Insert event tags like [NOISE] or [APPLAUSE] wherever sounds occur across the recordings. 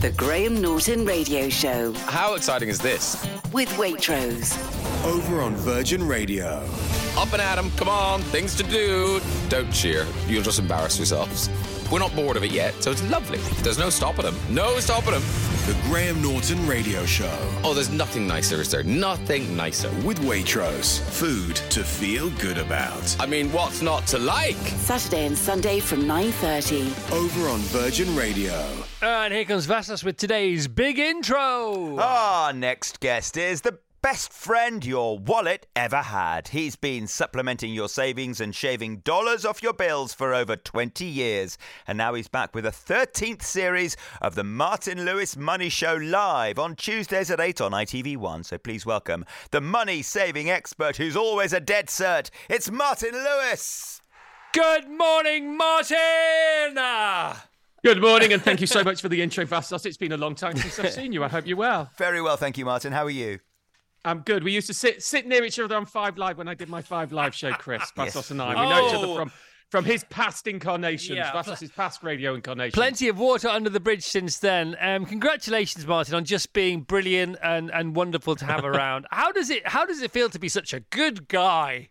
The Graham Norton Radio Show How exciting is this? with Waitrose. Over on Virgin Radio. Up and at 'em, come on, things to do. Don't cheer, you'll just embarrass yourselves. We're not bored of it yet, so it's lovely. There's no stopping them. No stopping them. The Graham Norton Radio Show. Oh, there's nothing nicer, is there? Nothing nicer. With Waitrose. Food to feel good about. I mean, what's not to like? Saturday and Sunday from 9.30. Over on Virgin Radio. And here comes Vassos with today's big intro. Our next guest is the best friend your wallet ever had. He's been supplementing your savings and shaving dollars off your bills for over 20 years. And now he's back with a 13th series of the Martin Lewis Money Show live on Tuesdays at 8 on ITV1. So please welcome the money saving expert who's always a dead cert. It's Martin Lewis. Good morning, Martin. Good morning, and thank you so much for the intro, Vassos. It's been a long time since I've seen you. I hope you're well. Very well, thank you, Martin. How are you? I'm good. We used to sit sit near each other on Five Live when I did my Five Live show, Chris, Vassos and I. We know each Oh. other from from his past incarnations, Yeah. Vassos' past radio incarnations. Plenty of water under the bridge since then. Um, congratulations, Martin, on just being brilliant and, and wonderful to have around. [LAUGHS] how does it How does it feel to be such a good guy?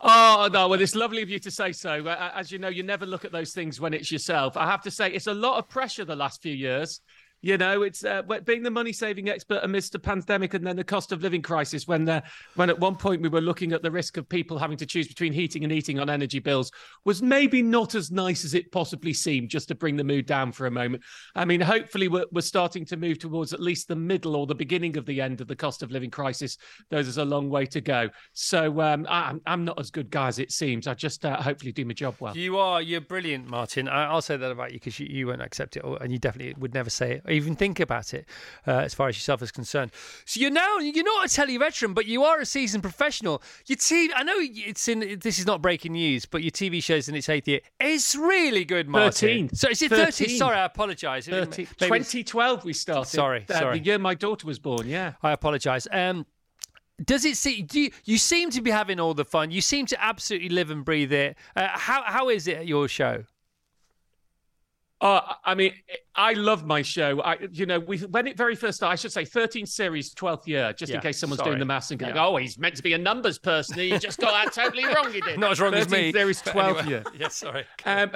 Oh no! Well, it's lovely of you to say so. Uh, As you know, you never look at those things when it's yourself. I have to say, it's a lot of pressure the last few years. You know, it's uh, being the money saving expert amidst a pandemic and then the cost of living crisis. When when at one point we were looking at the risk of people having to choose between heating and eating on energy bills was maybe not as nice as it possibly seemed. Just to bring the mood down for a moment. I mean, hopefully we're, we're starting to move towards at least the middle or the beginning of the end of the cost of living crisis. Though there's a long way to go. So um, I'm I'm not as good guy as it seems. I just uh, hopefully do my job well. You are. You're brilliant, Martin. I, I'll say that about you because you, you won't accept it, or, and you definitely would never say it, even think about it, uh, as far as yourself is concerned. So you're now you're not a telly veteran, but you are a seasoned professional. Your TV, I know it's in. This is not breaking news, but your TV show's in its eighth year. It's really good, Martin. 13. So is it thirteen? 13. Sorry, I apologise. 30, Maybe it's- 2012 we started. Sorry, Uh, sorry. The year my daughter was born. Yeah. I apologise. Um, does it see? Do you, you seem to be having all the fun? You seem to absolutely live and breathe it. Uh, how how is it at your show? Uh, I mean, I love my show. I, you know, we when it very first started, I should say 13 series, 12th year, just Yeah, in case someone's sorry. doing the maths and going, Yeah. oh, he's meant to be a numbers person. He just got that totally wrong. He did. [LAUGHS] Not as wrong as 13th me. Series, but 12th anyway. year. [LAUGHS] Yeah, sorry. Um,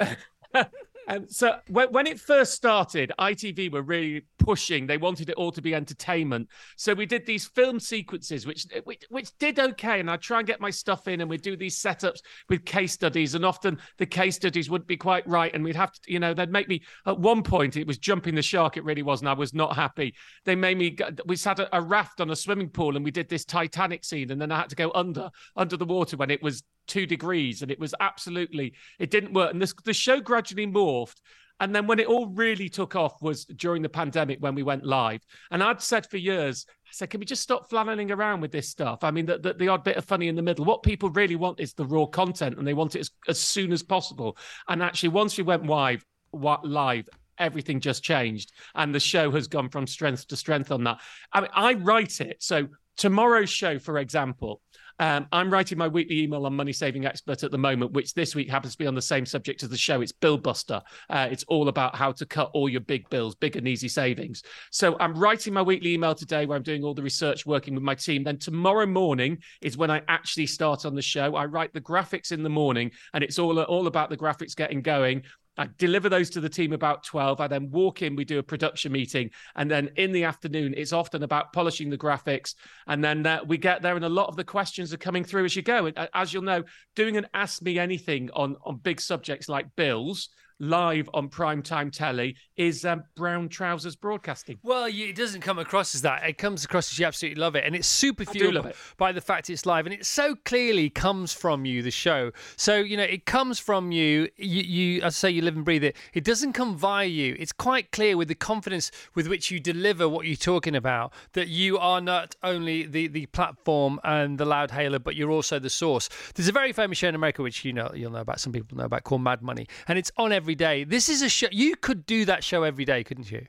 [LAUGHS] um, so when, when it first started, ITV were really pushing. They wanted it all to be entertainment. So we did these film sequences, which which, which did okay. And I'd try and get my stuff in, and we'd do these setups with case studies. And often the case studies wouldn't be quite right, and we'd have to, you know, they'd make me. At one point, it was jumping the shark. It really was, and I was not happy. They made me. We sat a, a raft on a swimming pool, and we did this Titanic scene, and then I had to go under under the water when it was two degrees, and it was absolutely it didn't work. And this the show gradually morphed. And then when it all really took off was during the pandemic when we went live. And I'd said for years, I said, can we just stop flanneling around with this stuff? I mean, the, the, the odd bit of funny in the middle. What people really want is the raw content and they want it as, as soon as possible. And actually, once we went live, wa- live, everything just changed. And the show has gone from strength to strength on that. I mean, I write it. So tomorrow's show, for example, um, I'm writing my weekly email on Money Saving Expert at the moment, which this week happens to be on the same subject as the show. It's Bill Buster. Uh, it's all about how to cut all your big bills, big and easy savings. So I'm writing my weekly email today where I'm doing all the research, working with my team. Then tomorrow morning is when I actually start on the show. I write the graphics in the morning, and it's all all about the graphics getting going. I deliver those to the team about 12. I then walk in, we do a production meeting. And then in the afternoon, it's often about polishing the graphics. And then uh, we get there, and a lot of the questions are coming through as you go. And uh, as you'll know, doing an Ask Me Anything on, on big subjects like bills live on primetime telly is um, Brown Trousers Broadcasting. Well, you, it doesn't come across as that. It comes across as you absolutely love it, and it's super fueled by the fact it's live, and it so clearly comes from you. The show, so you know, it comes from you. You, you as I say, you live and breathe it. It doesn't come via you. It's quite clear with the confidence with which you deliver what you're talking about that you are not only the the platform and the loud hailer, but you're also the source. There's a very famous show in America which you know you'll know about. Some people know about called Mad Money, and it's on every day. This is a show you could do that show every day, couldn't you?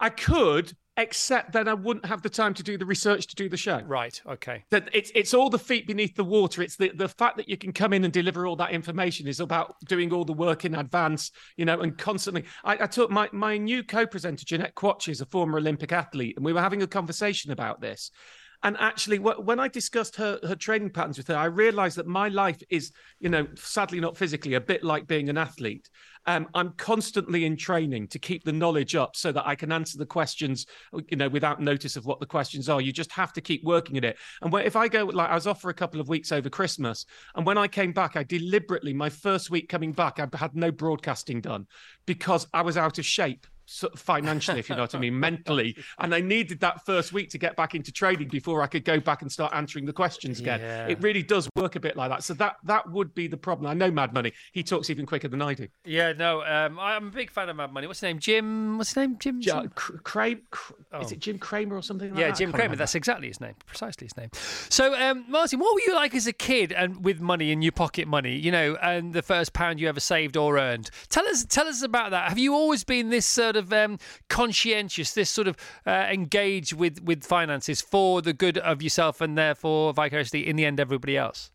I could, except then I wouldn't have the time to do the research to do the show. Right. Okay. That it's it's all the feet beneath the water. It's the, the fact that you can come in and deliver all that information is about doing all the work in advance, you know, and constantly. I, I took my my new co-presenter Jeanette Kwakye is a former Olympic athlete, and we were having a conversation about this. And actually, when I discussed her her training patterns with her, I realised that my life is, you know, sadly not physically, a bit like being an athlete. Um, I'm constantly in training to keep the knowledge up so that I can answer the questions, you know, without notice of what the questions are. You just have to keep working at it. And when, if I go, like, I was off for a couple of weeks over Christmas, and when I came back, I deliberately, my first week coming back, I had no broadcasting done because I was out of shape financially, if you know what I mean, mentally. [LAUGHS] And I needed that first week to get back into trading before I could go back and start answering the questions again. Yeah. It really does work a bit like that. So that that would be the problem. I know Mad Money. He talks even quicker than I do. Yeah, no, um, I'm a big fan of Mad Money. What's his name? Jim. What's his name? Jim. Jim? Cramer. Oh. Is it Jim Cramer or something? Like yeah, that? Jim Cramer. Remember. That's exactly his name. Precisely his name. So, um, Martin, what were you like as a kid and with money in your pocket money? You know, and the first pound you ever saved or earned. Tell us, tell us about that. Have you always been this sort of um, conscientious, this sort of uh, engage with with finances for the good of yourself and therefore vicariously, in the end, everybody else?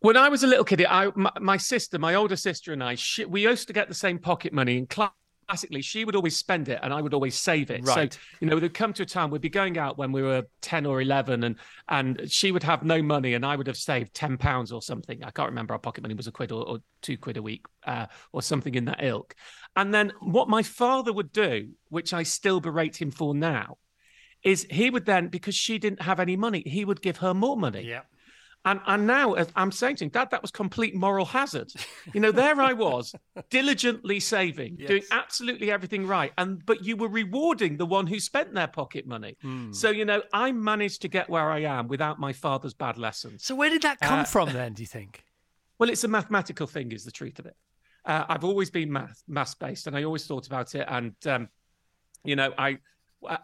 When I was a little kid, I, my, my sister, my older sister, and I, she, we used to get the same pocket money in class classically, she would always spend it and I would always save it. Right. So, you know, there'd come to a time we'd be going out when we were 10 or 11 and and she would have no money and I would have saved 10 pounds or something. I can't remember our pocket money was a quid or, or two quid a week uh, or something in that ilk. And then what my father would do, which I still berate him for now, is he would then, because she didn't have any money, he would give her more money. Yeah. And and now I'm saying to him, Dad, that was complete moral hazard. You know, there I was, [LAUGHS] diligently saving, yes. doing absolutely everything right. And but you were rewarding the one who spent their pocket money. Hmm. So, you know, I managed to get where I am without my father's bad lessons. So where did that come uh, from then, do you think? [LAUGHS] Well, it's a mathematical thing, is the truth of it. Uh, I've always been math maths based, and I always thought about it. And um, you know, I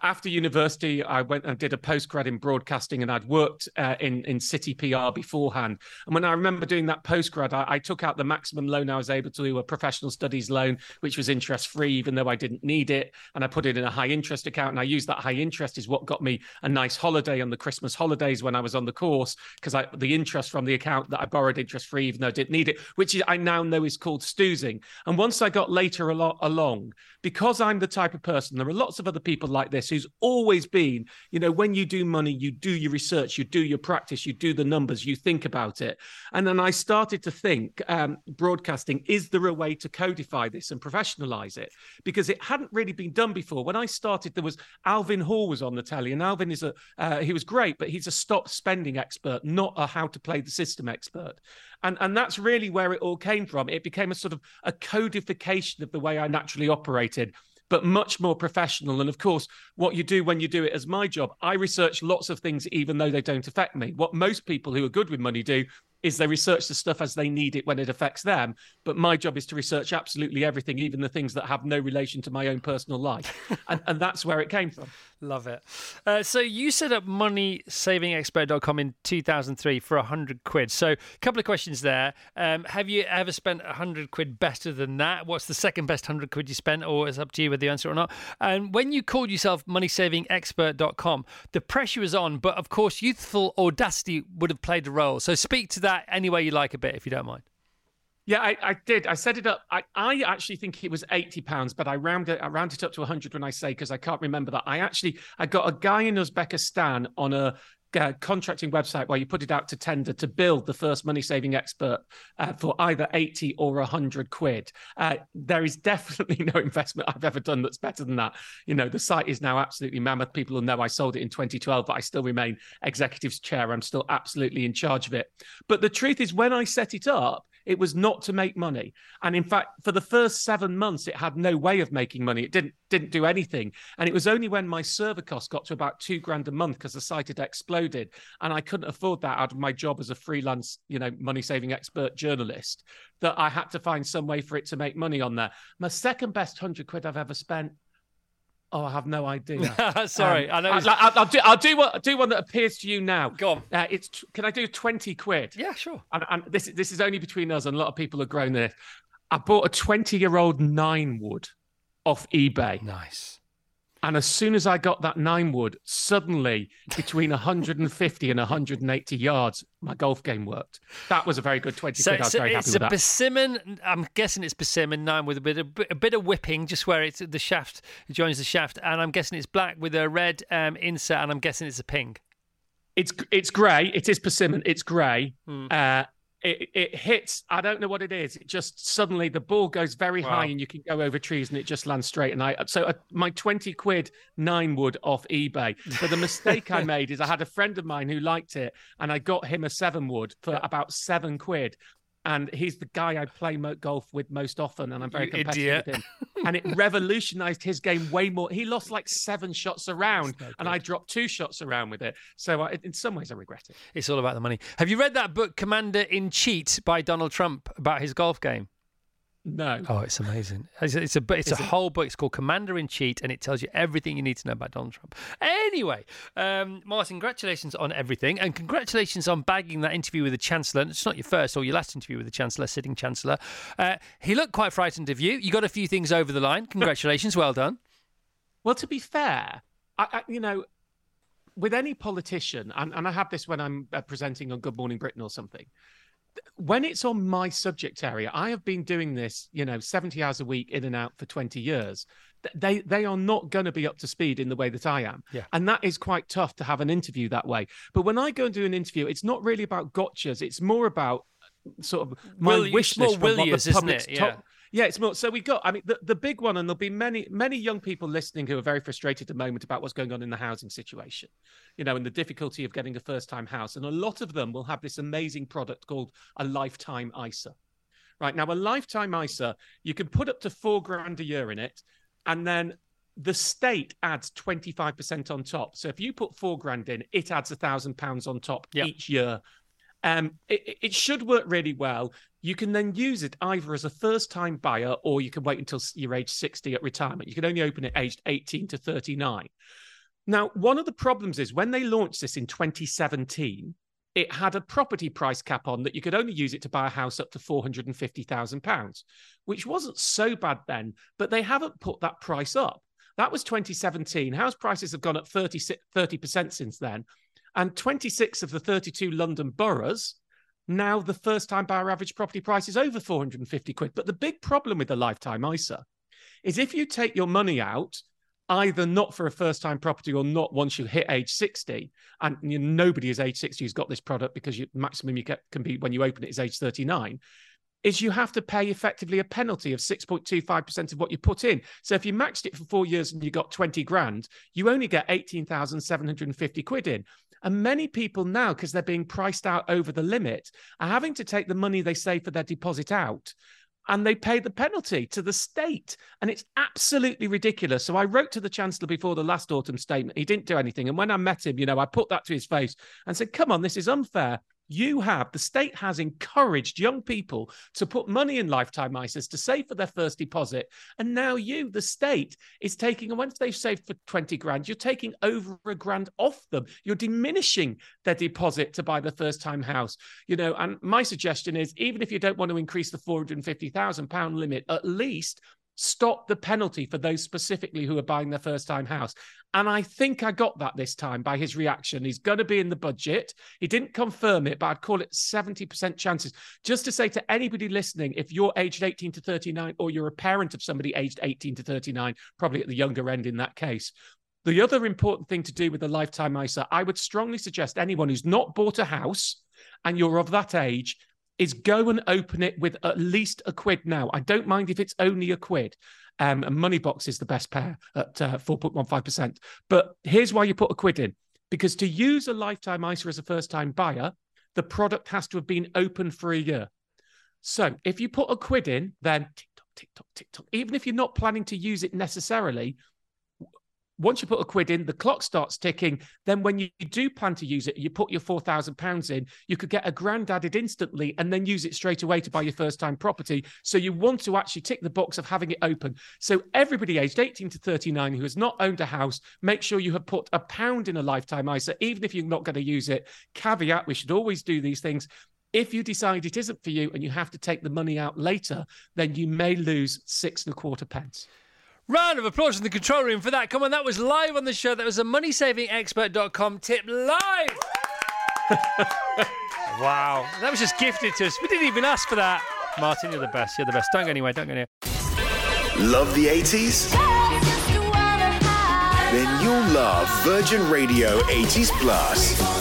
after university, I went and did a postgrad in broadcasting, and I'd worked uh, in in city PR beforehand. And when I remember doing that postgrad, I, I took out the maximum loan I was able to do, a professional studies loan, which was interest free, even though I didn't need it. And I put it in a high interest account, and I used that high interest is what got me a nice holiday on the Christmas holidays when I was on the course because the interest from the account that I borrowed interest free, even though I didn't need it, which I now know is called stoozing. And once I got later along, because I'm the type of person, there are lots of other people like this who's always been, you know, when you do money, you do your research, you do your practice, you do the numbers, you think about it. And then I started to think um, broadcasting, is there a way to codify this and professionalize it? Because it hadn't really been done before. When I started, there was Alvin Hall was on the telly, and Alvin is a, uh, he was great, but he's a stop spending expert, not a how to play the system expert. And, and that's really where it all came from. It became a sort of a codification of the way I naturally operated but much more professional. And of course, what you do when you do it as my job, I research lots of things, even though they don't affect me. What most people who are good with money do is they research the stuff as they need it when it affects them. But my job is to research absolutely everything, even the things that have no relation to my own personal life. [LAUGHS] and, and that's where it came from. Love it. Uh, so you set up moneysavingexpert.com in 2003 for 100 quid. So a couple of questions there. Um, have you ever spent 100 quid better than that? What's the second best 100 quid you spent? Or it's up to you whether you answer or not. And when you called yourself moneysavingexpert.com, the pressure was on, but of course, youthful audacity would have played a role. So speak to that any way you like a bit, if you don't mind. Yeah, I, I, did. I set it up. I, I actually think it was eighty pounds, but I rounded it up to hundred when I say because I can't remember that. I actually I got a guy in Uzbekistan on a uh, contracting website where you put it out to tender to build the first money saving expert uh, for either 80 or 100 quid. Uh, there is [LAUGHS] definitely no investment I've ever done that's better than that. You know, the site is now absolutely mammoth. People will know I sold it in 2012, but I still remain executive's chair. I'm still absolutely in charge of it. But the truth is, when I set it up, it was not to make money. And in fact, for the first seven months, it had no way of making money. It didn't didn't do anything. And it was only when my server cost got to about two grand a month because the site had exploded and I couldn't afford that out of my job as a freelance, you know, money saving expert journalist that I had to find some way for it to make money on there. My second best hundred quid I've ever spent Oh, I have no idea. [LAUGHS] Sorry, um, I know. I, will do. I'll do what. I'll do one that appears to you now. Go on. Uh, it's. Can I do twenty quid? Yeah, sure. And, and, this this is only between us, and a lot of people have grown this. I bought a twenty-year-old nine wood off eBay. Nice. And as soon as I got that nine wood, suddenly between 150 and 180 yards, my golf game worked. That was a very good 20 So quid. I was it's, a- very happy with a persimmon. I'm guessing it's persimmon nine with a bit of a bit of whipping, just where it's the shaft joins the shaft, and I'm guessing it's black with a red um, insert, and I'm guessing it's a pink. It's it's grey. It is persimmon. It's grey. Hmm. Uh, it, it hits. I don't know what it is. It just suddenly the ball goes very Wow. high and you can go over trees and it just lands straight. And I so uh, my twenty quid nine wood off eBay. But the mistake I [LAUGHS] made is I had a friend of mine who liked it and I got him a seven wood for about seven quid. And he's the guy I play golf with most often, and I'm very You competitive idiot. with him. And it revolutionized his game way more. He lost like seven shots around, and I dropped two shots around with it. So I, in some ways, I regret it. It's all about the money. Have you read that book, Commander in Cheat, by Donald Trump about his golf game? No. Oh, it's amazing. It's a, it's a, it's a it? whole book. It's called Commander in Cheat, and it tells you everything you need to know about Donald Trump. Anyway, um, Martin, congratulations on everything, and congratulations on bagging that interview with the Chancellor. It's not your first or your last interview with the Chancellor, sitting Chancellor. Uh, he looked quite frightened of you. You got a few things over the line. Congratulations, well done. Well, to be fair, I, I, you know, with any politician, and, and I have this when I'm uh, presenting on Good Morning Britain or something, th- when it's on my subject area, I have been doing this, you know, 70 hours a week in and out for 20 years. They they are not going to be up to speed in the way that I am. Yeah. And that is quite tough to have an interview that way. But when I go and do an interview, it's not really about gotchas. It's more about uh, sort of my Will- wish list from what the Williams, isn't public's it? top- Yeah. it's more. So we got. I mean, the, the big one, and there'll be many many young people listening who are very frustrated at the moment about what's going on in the housing situation, you know, and the difficulty of getting a first time house. And a lot of them will have this amazing product called a lifetime ISA. Right now, a lifetime ISA, you can put up to four grand a year in it, and then the state adds 25% on top. So if you put four grand in, it adds a thousand pounds on top Yep. each year. Um, it- it should work really well. You can then use it either as a first time buyer or you can wait until you're age 60 at retirement. You can only open it aged 18 to 39. Now, one of the problems is when they launched this in 2017, it had a property price cap on that you could only use it to buy a house up to £450,000, which wasn't so bad then, but they haven't put that price up. That was 2017. House prices have gone up 30, 30% since then. And 26 of the 32 London boroughs, now the first time buyer average property price is over 450 quid. But the big problem with the lifetime ISA is if you take your money out, either not for a first time property or not once you hit age 60, and you nobody is age 60 who's got this product because you maximum you get can be when you open it is age 39 is you have to pay effectively a penalty of 6.25% of what you put in. So if you maxed it for four years and you got 20 grand, you only get 18,750 quid in. And many people now, because they're being priced out over the limit, are having to take the money they save for their deposit out and they pay the penalty to the state. And it's absolutely ridiculous. So I wrote to the Chancellor before the last autumn statement. He didn't do anything. And when I met him, you know, I put that to his face and said, come on, this is unfair. You have, the state has encouraged young people to put money in lifetime ISAs to save for their first deposit. And now you, the state, is taking, and once they've saved for 20 grand, you're taking over a grand off them. You're diminishing their deposit to buy the first time house. You know, and my suggestion is even if you don't want to increase the £450,000 limit, at least stop the penalty for those specifically who are buying their first time house. And I think I got that this time by his reaction. He's going to be in the budget. He didn't confirm it, but I'd call it 70% chances. Just to say to anybody listening, if you're aged 18 to 39 or you're a parent of somebody aged 18 to 39, probably at the younger end in that case, the other important thing to do with the lifetime ISA, I would strongly suggest anyone who's not bought a house and you're of that age is go and open it with at least a quid now. I don't mind if it's only a quid. Um, and Moneybox is the best pair at uh, 4.15%. But here's why you put a quid in because to use a lifetime ISA as a first time buyer, the product has to have been open for a year. So if you put a quid in, then tick tock, tick tock, tick tock, even if you're not planning to use it necessarily, once you put a quid in, the clock starts ticking. Then, when you do plan to use it, you put your four thousand pounds in. You could get a grand added instantly, and then use it straight away to buy your first time property. So you want to actually tick the box of having it open. So everybody aged eighteen to thirty nine who has not owned a house, make sure you have put a pound in a lifetime ISA, even if you're not going to use it. Caveat: We should always do these things. If you decide it isn't for you and you have to take the money out later, then you may lose six and a quarter pence. Round of applause in the control room for that. Come on, that was live on the show. That was a moneysavingexpert.com tip live. [LAUGHS] wow. That was just gifted to us. We didn't even ask for that. Martin, you're the best. You're the best. Don't go anywhere. Don't go anywhere. Love the 80s? Then you'll love Virgin Radio 80s Plus.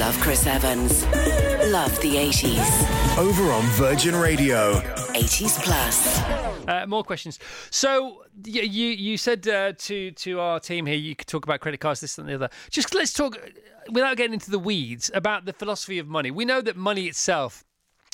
Love Chris Evans. Love the 80s. Over on Virgin Radio. 80s Plus. Uh, more questions. So y- you you said uh, to to our team here you could talk about credit cards, this and the other. Just let's talk uh, without getting into the weeds about the philosophy of money. We know that money itself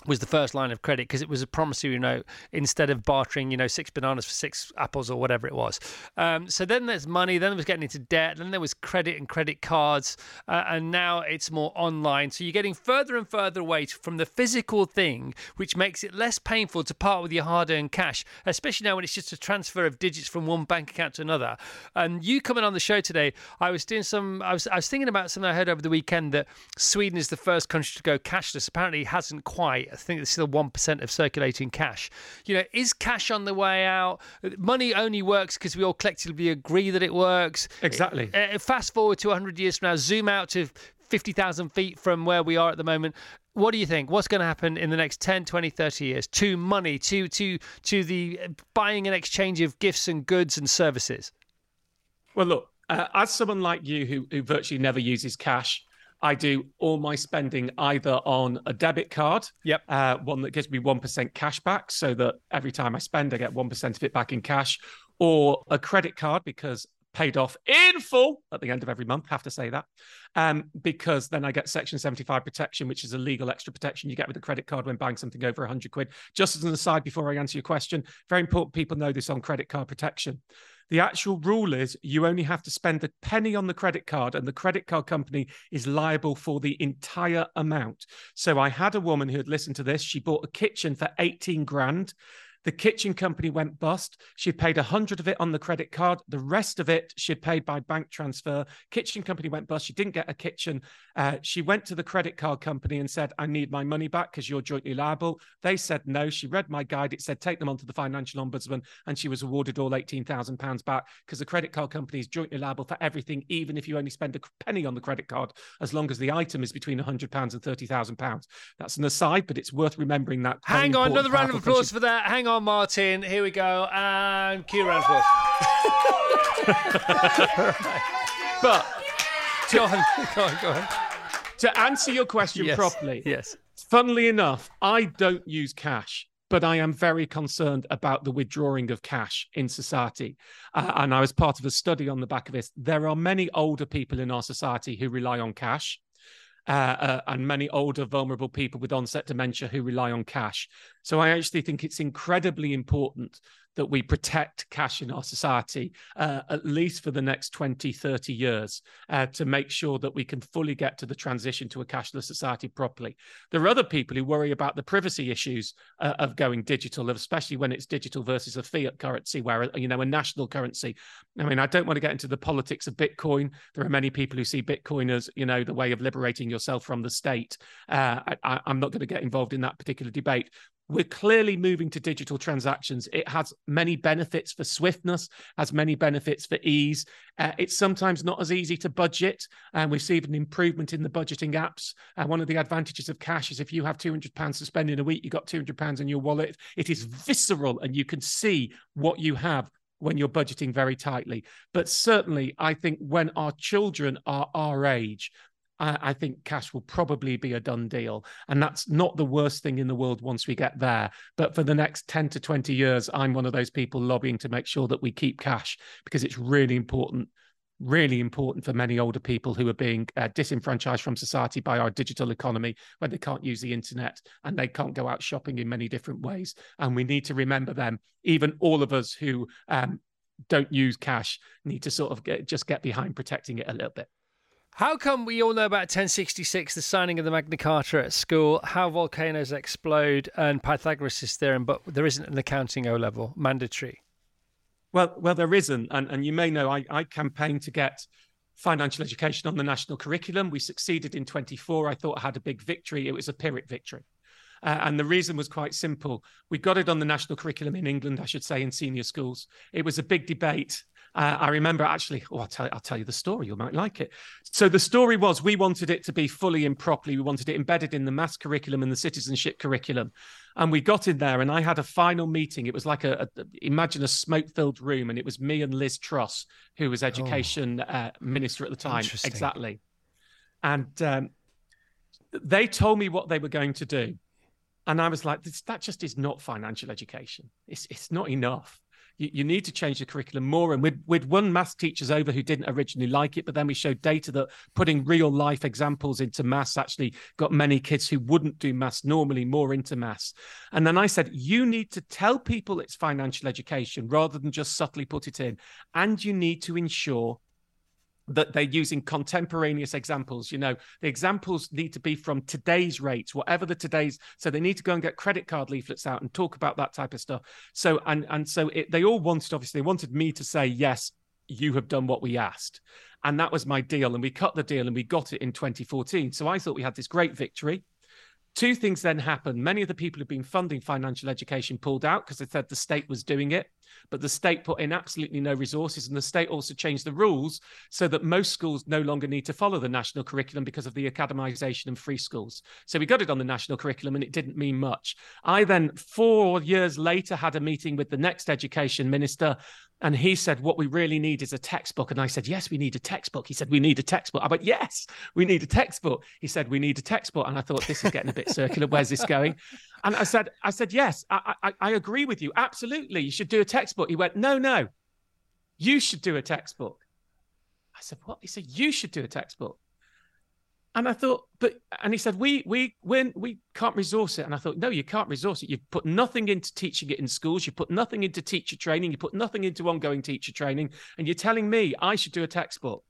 was the first line of credit because it was a promissory note instead of bartering, you know, six bananas for six apples or whatever it was. Um, so then there's money, then there was getting into debt, then there was credit and credit cards, uh, and now it's more online. So you're getting further and further away from the physical thing, which makes it less painful to part with your hard earned cash, especially now when it's just a transfer of digits from one bank account to another. And you coming on the show today, I was doing some, I was, I was thinking about something I heard over the weekend that Sweden is the first country to go cashless. Apparently, it hasn't quite. I think it's still 1% of circulating cash. You know, is cash on the way out? Money only works because we all collectively agree that it works. Exactly. Uh, fast forward to 100 years from now, zoom out to 50,000 feet from where we are at the moment. What do you think? What's going to happen in the next 10, 20, 30 years to money, to to to the buying and exchange of gifts and goods and services? Well, look, uh, as someone like you who, who virtually never uses cash, I do all my spending either on a debit card, Yep. uh, one that gives me 1% cash back, so that every time I spend, I get 1% of it back in cash, or a credit card because paid off in full at the end of every month, have to say that, um, because then I get Section 75 protection, which is a legal extra protection you get with a credit card when buying something over 100 quid. Just as an aside, before I answer your question, very important people know this on credit card protection. The actual rule is you only have to spend a penny on the credit card, and the credit card company is liable for the entire amount. So I had a woman who had listened to this. She bought a kitchen for 18 grand. The kitchen company went bust. She paid a hundred of it on the credit card. The rest of it she paid by bank transfer. Kitchen company went bust. She didn't get a kitchen. Uh, she went to the credit card company and said, "I need my money back because you're jointly liable." They said no. She read my guide. It said take them on to the financial ombudsman, and she was awarded all eighteen thousand pounds back because the credit card company is jointly liable for everything, even if you only spend a penny on the credit card, as long as the item is between hundred pounds and thirty thousand pounds. That's an aside, but it's worth remembering that. Hang on, another round of applause for that. Hang on, Martin. Here we go. And of applause. But Go on, [LAUGHS] go on, go on. to answer your question Yes, properly, Yes. funnily enough, I don't use cash, but I am very concerned about the withdrawing of cash in society. Uh, and I was part of a study on the back of this. There are many older people in our society who rely on cash. Uh, uh, and many older, vulnerable people with onset dementia who rely on cash. So, I actually think it's incredibly important that we protect cash in our society, uh, at least for the next 20, 30 years, uh, to make sure that we can fully get to the transition to a cashless society properly. There are other people who worry about the privacy issues uh, of going digital, especially when it's digital versus a fiat currency, where, you know, a national currency. I mean, I don't want to get into the politics of Bitcoin. There are many people who see Bitcoin as, you know, the way of liberating yourself from the state. Uh, I, I'm not going to get involved in that particular debate we're clearly moving to digital transactions. It has many benefits for swiftness, has many benefits for ease. Uh, it's sometimes not as easy to budget, and we've seen an improvement in the budgeting apps. Uh, one of the advantages of cash is if you have two hundred pounds to spend in a week, you've got two hundred pounds in your wallet. It is visceral, and you can see what you have when you're budgeting very tightly. But certainly, I think when our children are our age, I, I think cash will probably be a done deal. And that's not the worst thing in the world once we get there. But for the next 10 to 20 years, I'm one of those people lobbying to make sure that we keep cash because it's really important. Really important for many older people who are being uh, disenfranchised from society by our digital economy when they can't use the internet and they can't go out shopping in many different ways. And we need to remember them. Even all of us who um, don't use cash need to sort of get, just get behind protecting it a little bit. How come we all know about 1066, the signing of the Magna Carta at school, how volcanoes explode, and Pythagoras' theorem, but there isn't an accounting O level mandatory? Well, well, there isn't, and and you may know I, I campaigned to get financial education on the national curriculum. We succeeded in 24. I thought I had a big victory. It was a Pyrrhic victory. Uh, and the reason was quite simple. We got it on the national curriculum in England, I should say, in senior schools. It was a big debate. Uh, I remember actually, oh, I'll tell, I'll tell you the story. You might like it. So the story was we wanted it to be fully and properly. We wanted it embedded in the maths curriculum and the citizenship curriculum. And we got in there and I had a final meeting. It was like a, a imagine a smoke filled room. And it was me and Liz Truss, who was education oh, uh, minister at the time. Exactly. And um, they told me what they were going to do. And I was like, that just is not financial education. It's, it's not enough you, you need to change the curriculum more. And we'd, we'd won maths teachers over who didn't originally like it, but then we showed data that putting real life examples into maths actually got many kids who wouldn't do maths normally more into maths. And then I said, you need to tell people it's financial education rather than just subtly put it in. And you need to ensure that they're using contemporaneous examples. You know, the examples need to be from today's rates, whatever the today's. So they need to go and get credit card leaflets out and talk about that type of stuff. So and and so it, they all wanted, obviously, they wanted me to say yes. You have done what we asked. And that was my deal. And we cut the deal and we got it in 2014. So I thought we had this great victory. Two things then happened. Many of the people who've been funding financial education pulled out because they said the state was doing it but the state put in absolutely no resources. And the state also changed the rules so that most schools no longer need to follow the national curriculum because of the academisation and free schools. So we got it on the national curriculum and it didn't mean much. I then, four years later, had a meeting with the next education minister and he said, What we really need is a textbook. And I said, Yes, we need a textbook. He said, We need a textbook. I went, Yes, we need a textbook. He said, We need a textbook. And I thought, This is getting a bit circular. Where's this going? And I said, I said, Yes, I, I, I agree with you. Absolutely. You should do a textbook. He went, No, no, you should do a textbook. I said, What? He said, You should do a textbook. And I thought, but and he said, we we we we can't resource it. And I thought, no, you can't resource it. You've put nothing into teaching it in schools. You put nothing into teacher training. You put nothing into ongoing teacher training. And you're telling me I should do a textbook.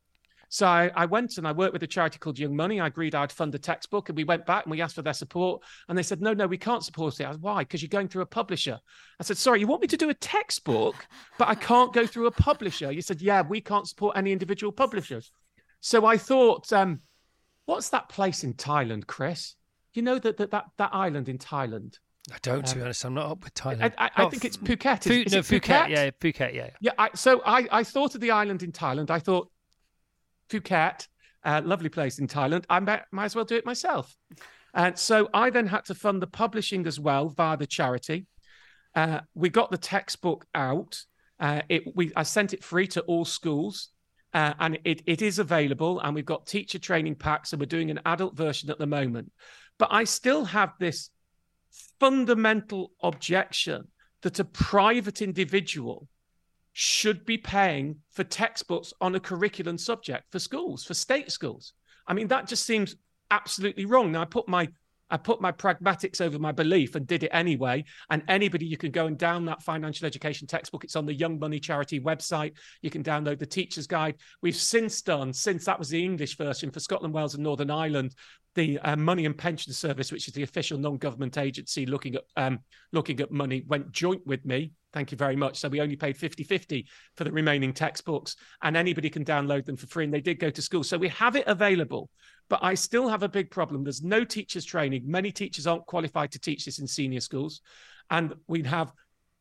So I, I, went and I worked with a charity called Young Money. I agreed I'd fund a textbook, and we went back and we asked for their support. And they said, "No, no, we can't support it." I said, "Why? Because you're going through a publisher." I said, "Sorry, you want me to do a textbook, but I can't go through a publisher?" You said, "Yeah, we can't support any individual publishers." So I thought, um, What's that place in Thailand, Chris? You know that that that, that island in Thailand. I don't, um, to be um, honest. I'm not up with Thailand. I, I, I think it's Phuket. Is, is no, Phuket? Phuket? Yeah, Phuket. Yeah. Yeah. I, so I, I thought of the island in Thailand. I thought Phuket, uh, lovely place in Thailand. I might, might as well do it myself. And so I then had to fund the publishing as well via the charity. Uh, we got the textbook out. Uh, it, we, I sent it free to all schools. Uh, and it, it is available. And we've got teacher training packs, and we're doing an adult version at the moment. But I still have this fundamental objection that a private individual should be paying for textbooks on a curriculum subject for schools, for state schools. I mean, that just seems absolutely wrong. Now, I put my I put my pragmatics over my belief and did it anyway. And anybody, you can go and down that financial education textbook. It's on the Young Money Charity website. You can download the teacher's guide. We've since done, since that was the English version for Scotland, Wales, and Northern Ireland, the uh, Money and Pension Service, which is the official non-government agency looking at um, looking at money, went joint with me. Thank you very much. So we only paid 50-50 for the remaining textbooks, and anybody can download them for free. And they did go to school, so we have it available. But I still have a big problem. There's no teachers training. Many teachers aren't qualified to teach this in senior schools, and we have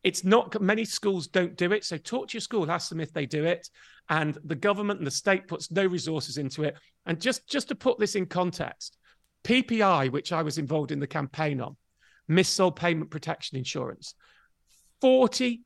it's not many schools don't do it. So talk to your school, ask them if they do it. And the government and the state puts no resources into it. And just just to put this in context, PPI, which I was involved in the campaign on, missold payment protection insurance, 40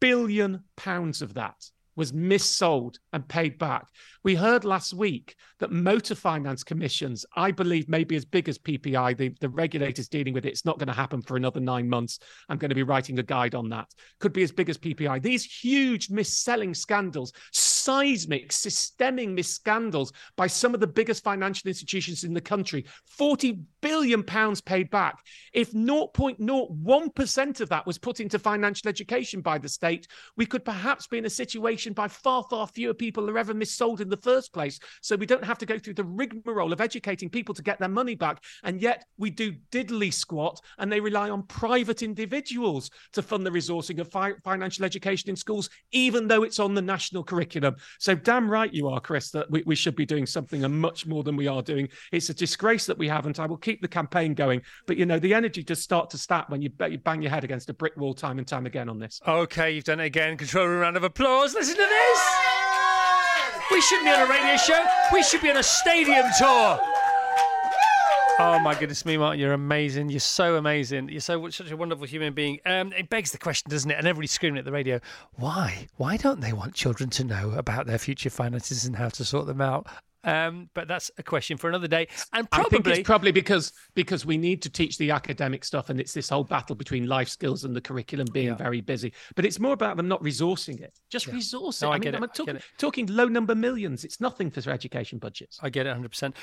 billion pounds of that was missold and paid back. We heard last week that motor finance commissions, I believe, maybe as big as PPI, the, the regulators dealing with it, it's not going to happen for another nine months. I'm going to be writing a guide on that. Could be as big as PPI. These huge mis-selling scandals, seismic, systemic mis-scandals by some of the biggest financial institutions in the country, 40 billion pounds paid back. If 0.01% of that was put into financial education by the state, we could perhaps be in a situation by far, far fewer people are ever missold in the first place. So we don't have to go through the rigmarole of educating people to get their money back. And yet we do diddly squat and they rely on private individuals to fund the resourcing of fi- financial education in schools, even though it's on the national curriculum. So damn right you are, Chris, that we, we should be doing something and much more than we are doing. It's a disgrace that we haven't. I will keep the campaign going. But, you know, the energy does start to start when you, you bang your head against a brick wall time and time again on this. Okay, you've done it again. Control room round of applause. Listen to this. We shouldn't be on a radio show. We should be on a stadium tour. Oh my goodness me, Martin, you're amazing. You're so amazing. You're so such a wonderful human being. Um, it begs the question, doesn't it? And everybody's screaming at the radio, why? Why don't they want children to know about their future finances and how to sort them out? Um, but that's a question for another day. And probably I think it's probably because because we need to teach the academic stuff, and it's this whole battle between life skills and the curriculum being yeah. very busy. But it's more about them not resourcing it. Just yeah. resource it. No, I, I mean, I'm talking, talking low number millions. It's nothing for education budgets. I get it 100. Uh, percent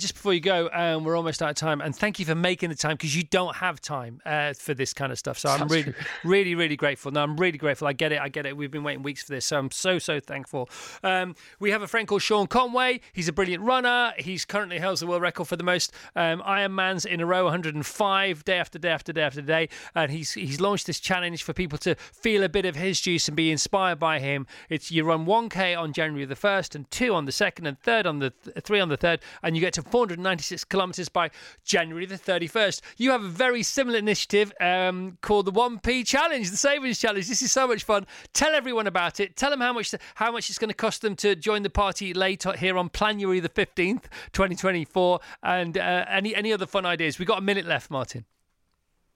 Just before you go, um, we're almost out of time, and thank you for making the time because you don't have time uh, for this kind of stuff. So I'm really, [LAUGHS] really, really grateful. No, I'm really grateful. I get it. I get it. We've been waiting weeks for this, so I'm so so thankful. Um, we have a friend called Sean Conway. He's a brilliant runner. He's currently holds the world record for the most um, Ironmans in a row, 105 day after day after day after day. And he's he's launched this challenge for people to feel a bit of his juice and be inspired by him. It's you run 1k on January the first, and two on the second, and third on the th- three on the third, and you get to 496 kilometers by January the 31st. You have a very similar initiative um, called the 1p challenge, the savings challenge. This is so much fun. Tell everyone about it. Tell them how much how much it's going to cost them to join the party later here on Planuary the 15th, 2024. And uh, any, any other fun ideas? We've got a minute left, Martin.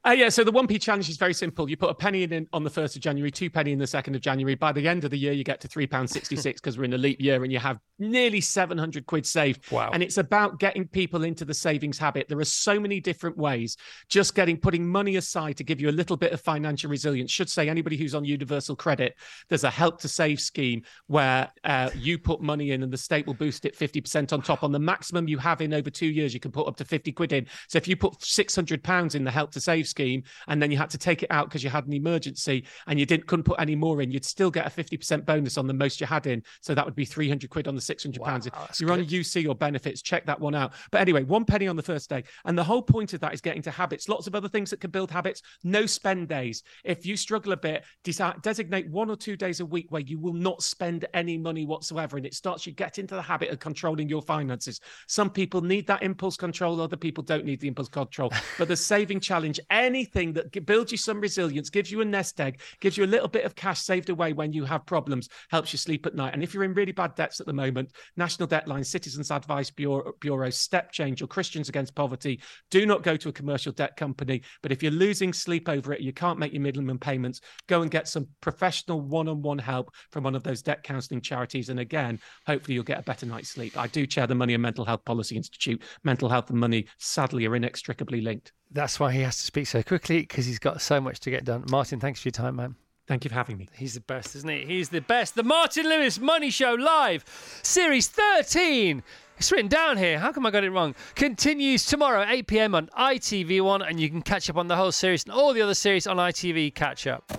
Uh, yeah, so the 1p challenge is very simple. You put a penny in on the 1st of January, two penny in the 2nd of January. By the end of the year, you get to £3.66 because we're in a leap year and you have nearly 700 quid saved. Wow. And it's about getting people into the savings habit. There are so many different ways. Just getting, putting money aside to give you a little bit of financial resilience. Should say anybody who's on universal credit, there's a help to save scheme where uh, you put money in and the state will boost it 50% on top. On the maximum you have in over two years, you can put up to 50 quid in. So if you put 600 pounds in the help to save scheme and then you had to take it out because you had an emergency and you didn't couldn't put any more in, you'd still get a 50% bonus on the most you had in. So that would be 300 quid on the 600 pounds. If you're good. on UC or benefits, check that one out. But anyway, one penny on the first day. And the whole point of that is getting to habits. Lots of other things that can build habits. No spend days. If you struggle a bit, designate one or two days a week where you will not spend any money whatsoever. And it starts you get into the habit of controlling your finances. Some people need that impulse control, other people don't need the impulse control. But the saving challenge, anything that builds you some resilience, gives you a nest egg, gives you a little bit of cash saved away when you have problems, helps you sleep at night. And if you're in really bad debts at the moment, National Debt Line, Citizens Advice Bureau, Bureau Step Change, or Christians Against Poverty, do not go to a commercial debt company. But if you're losing sleep over it, you can't make your minimum payments, go and get some professional one on one help from one of those debt counselling charities. And again, hopefully you'll get a better night's sleep. I do chair the Money and Mental Health Policy Institute. Mental health and money, sadly, are inextricably linked. That's why he has to speak so quickly because he's got so much to get done. Martin, thanks for your time, man. Thank you for having me. He's the best, isn't he? He's the best. The Martin Lewis Money Show Live, Series 13. It's written down here. How come I got it wrong? Continues tomorrow, 8 pm on ITV1, and you can catch up on the whole series and all the other series on ITV Catch Up.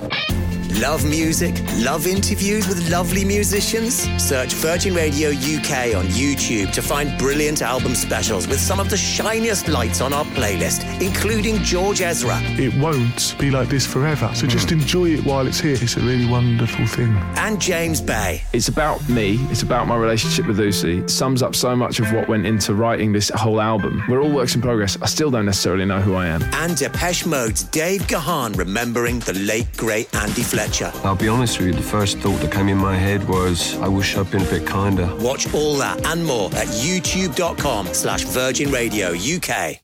Love music? Love interviews with lovely musicians? Search Virgin Radio UK on YouTube to find brilliant album specials with some of the shiniest lights on our playlist, including George Ezra. It won't be like this forever, so just hmm. enjoy it while it's here. It's a really wonderful thing. And James Bay. It's about me, it's about my relationship with Lucy. It sums up so much of what went into writing this whole album. We're all works in progress. I still don't necessarily know who I am. And Depeche Mode's Dave Gahan remembering the late, great Andy Fletcher. I'll be honest with you, the first thought that came in my head was, I wish I'd been a bit kinder. Watch all that and more at youtube.com slash Virgin Radio UK.